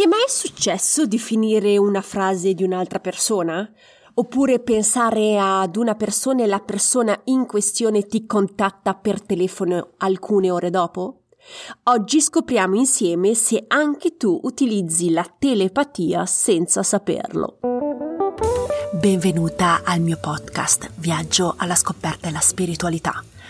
Ti è mai successo di finire una frase di un'altra persona? Oppure pensare ad una persona e la persona in questione ti contatta per telefono alcune ore dopo? Oggi scopriamo insieme se anche tu utilizzi la telepatia senza saperlo. Benvenuta al mio podcast Viaggio alla scoperta della spiritualità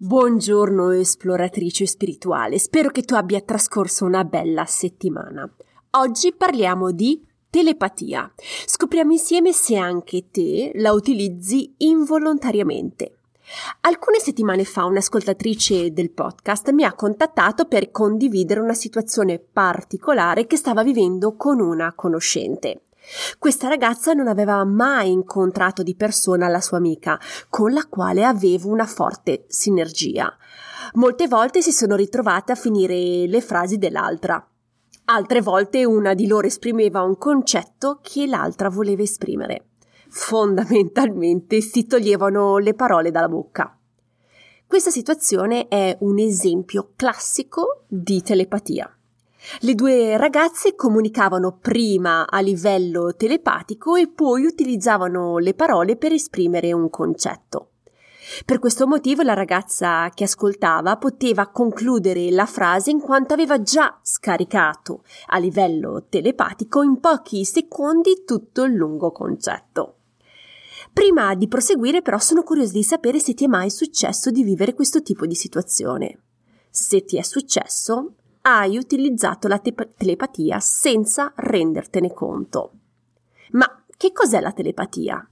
Buongiorno esploratrice spirituale, spero che tu abbia trascorso una bella settimana. Oggi parliamo di telepatia. Scopriamo insieme se anche te la utilizzi involontariamente. Alcune settimane fa un'ascoltatrice del podcast mi ha contattato per condividere una situazione particolare che stava vivendo con una conoscente. Questa ragazza non aveva mai incontrato di persona la sua amica, con la quale aveva una forte sinergia. Molte volte si sono ritrovate a finire le frasi dell'altra. Altre volte una di loro esprimeva un concetto che l'altra voleva esprimere. Fondamentalmente si toglievano le parole dalla bocca. Questa situazione è un esempio classico di telepatia. Le due ragazze comunicavano prima a livello telepatico e poi utilizzavano le parole per esprimere un concetto. Per questo motivo la ragazza che ascoltava poteva concludere la frase in quanto aveva già scaricato a livello telepatico in pochi secondi tutto il lungo concetto. Prima di proseguire però sono curiosa di sapere se ti è mai successo di vivere questo tipo di situazione. Se ti è successo, hai utilizzato la te- telepatia senza rendertene conto. Ma che cos'è la telepatia?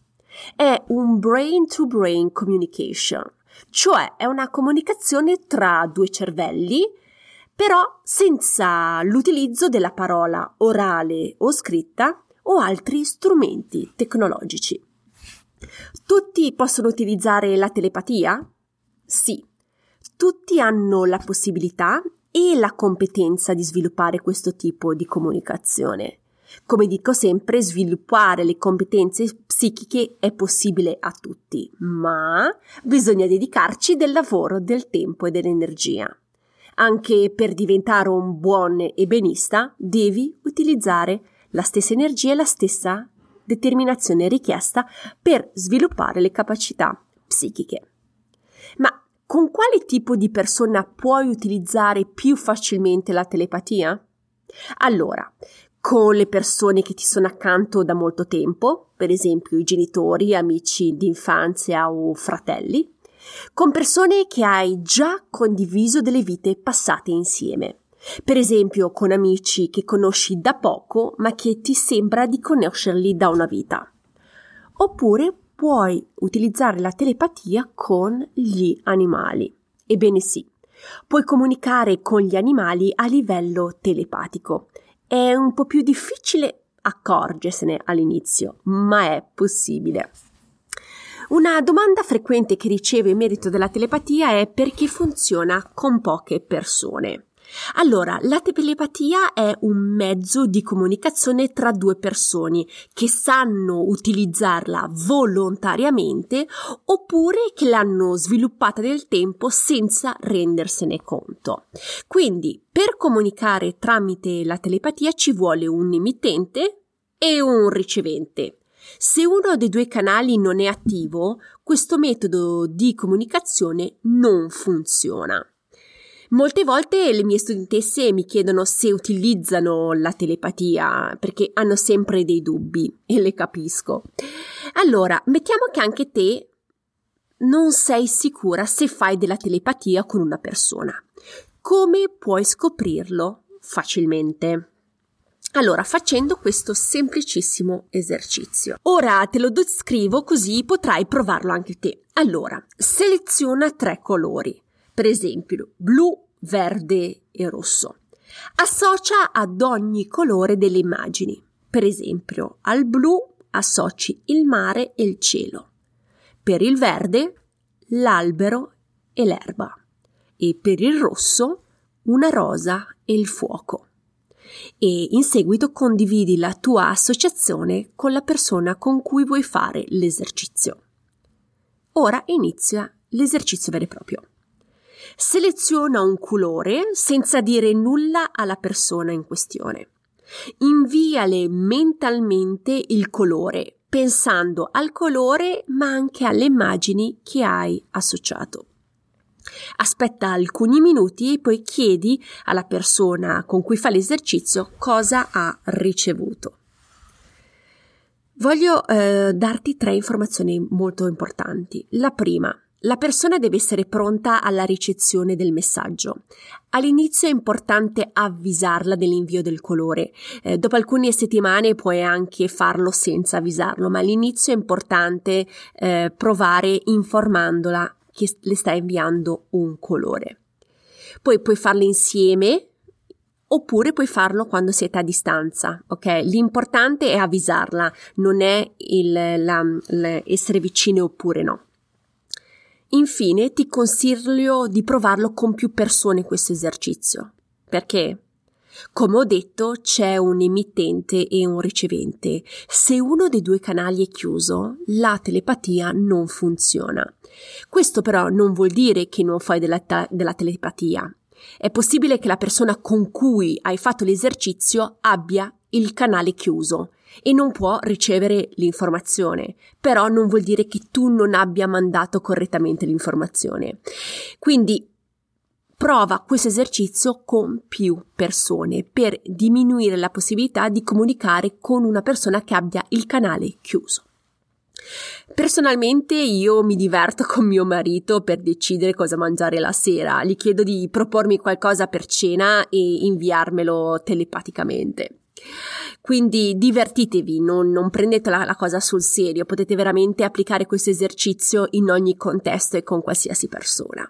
È un brain to brain communication, cioè è una comunicazione tra due cervelli, però senza l'utilizzo della parola orale o scritta o altri strumenti tecnologici. Tutti possono utilizzare la telepatia? Sì, tutti hanno la possibilità e la competenza di sviluppare questo tipo di comunicazione. Come dico sempre, sviluppare le competenze psichiche è possibile a tutti, ma bisogna dedicarci del lavoro, del tempo e dell'energia. Anche per diventare un buon ebenista devi utilizzare la stessa energia e la stessa determinazione richiesta per sviluppare le capacità psichiche. Ma con quale tipo di persona puoi utilizzare più facilmente la telepatia? Allora, con le persone che ti sono accanto da molto tempo, per esempio i genitori, amici d'infanzia o fratelli, con persone che hai già condiviso delle vite passate insieme. Per esempio con amici che conosci da poco ma che ti sembra di conoscerli da una vita. Oppure puoi utilizzare la telepatia con gli animali. Ebbene sì, puoi comunicare con gli animali a livello telepatico. È un po' più difficile accorgersene all'inizio, ma è possibile. Una domanda frequente che ricevo in merito della telepatia è perché funziona con poche persone. Allora, la telepatia è un mezzo di comunicazione tra due persone che sanno utilizzarla volontariamente oppure che l'hanno sviluppata nel tempo senza rendersene conto. Quindi, per comunicare tramite la telepatia ci vuole un emittente e un ricevente. Se uno dei due canali non è attivo, questo metodo di comunicazione non funziona. Molte volte le mie studentesse mi chiedono se utilizzano la telepatia perché hanno sempre dei dubbi e le capisco. Allora, mettiamo che anche te non sei sicura se fai della telepatia con una persona. Come puoi scoprirlo facilmente? Allora, facendo questo semplicissimo esercizio. Ora te lo descrivo così potrai provarlo anche te. Allora, seleziona tre colori per esempio blu, verde e rosso. Associa ad ogni colore delle immagini. Per esempio, al blu associ il mare e il cielo. Per il verde, l'albero e l'erba. E per il rosso, una rosa e il fuoco. E in seguito condividi la tua associazione con la persona con cui vuoi fare l'esercizio. Ora inizia l'esercizio vero e proprio. Seleziona un colore senza dire nulla alla persona in questione. Inviale mentalmente il colore, pensando al colore ma anche alle immagini che hai associato. Aspetta alcuni minuti e poi chiedi alla persona con cui fa l'esercizio cosa ha ricevuto. Voglio eh, darti tre informazioni molto importanti. La prima, la persona deve essere pronta alla ricezione del messaggio. All'inizio è importante avvisarla dell'invio del colore. Eh, dopo alcune settimane puoi anche farlo senza avvisarlo, ma all'inizio è importante eh, provare informandola che le stai inviando un colore. Poi puoi farlo insieme oppure puoi farlo quando siete a distanza, ok? L'importante è avvisarla, non è il, la, la, essere vicine oppure no. Infine ti consiglio di provarlo con più persone questo esercizio. Perché? Come ho detto, c'è un emittente e un ricevente. Se uno dei due canali è chiuso, la telepatia non funziona. Questo però non vuol dire che non fai della, della telepatia. È possibile che la persona con cui hai fatto l'esercizio abbia il canale chiuso e non può ricevere l'informazione, però non vuol dire che tu non abbia mandato correttamente l'informazione. Quindi prova questo esercizio con più persone per diminuire la possibilità di comunicare con una persona che abbia il canale chiuso. Personalmente io mi diverto con mio marito per decidere cosa mangiare la sera, gli chiedo di propormi qualcosa per cena e inviarmelo telepaticamente. Quindi divertitevi, non, non prendete la, la, cosa sul serio, potete veramente applicare questo esercizio in ogni contesto e con qualsiasi persona.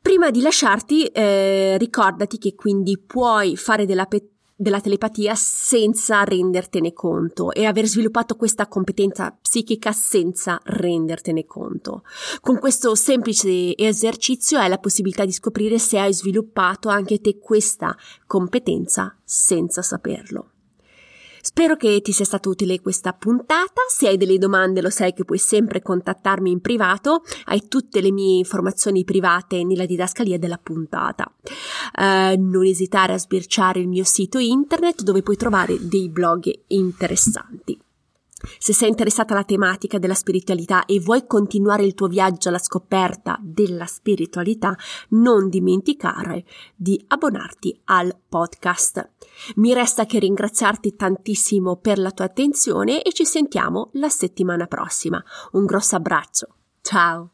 Prima di lasciarti, eh, ricordati che quindi puoi fare della, pe- della telepatia senza rendertene conto e aver sviluppato questa competenza psichica senza rendertene conto. Con questo semplice esercizio hai la possibilità di scoprire se hai sviluppato anche te questa competenza senza saperlo. Spero che ti sia stata utile questa puntata. Se hai delle domande lo sai che puoi sempre contattarmi in privato. Hai tutte le mie informazioni private nella didascalia della puntata. Uh, non esitare a sbirciare il mio sito internet dove puoi trovare dei blog interessanti. Se sei interessata alla tematica della spiritualità e vuoi continuare il tuo viaggio alla scoperta della spiritualità, non dimenticare di abbonarti al podcast. Mi resta che ringraziarti tantissimo per la tua attenzione e ci sentiamo la settimana prossima. Un grosso abbraccio. Ciao!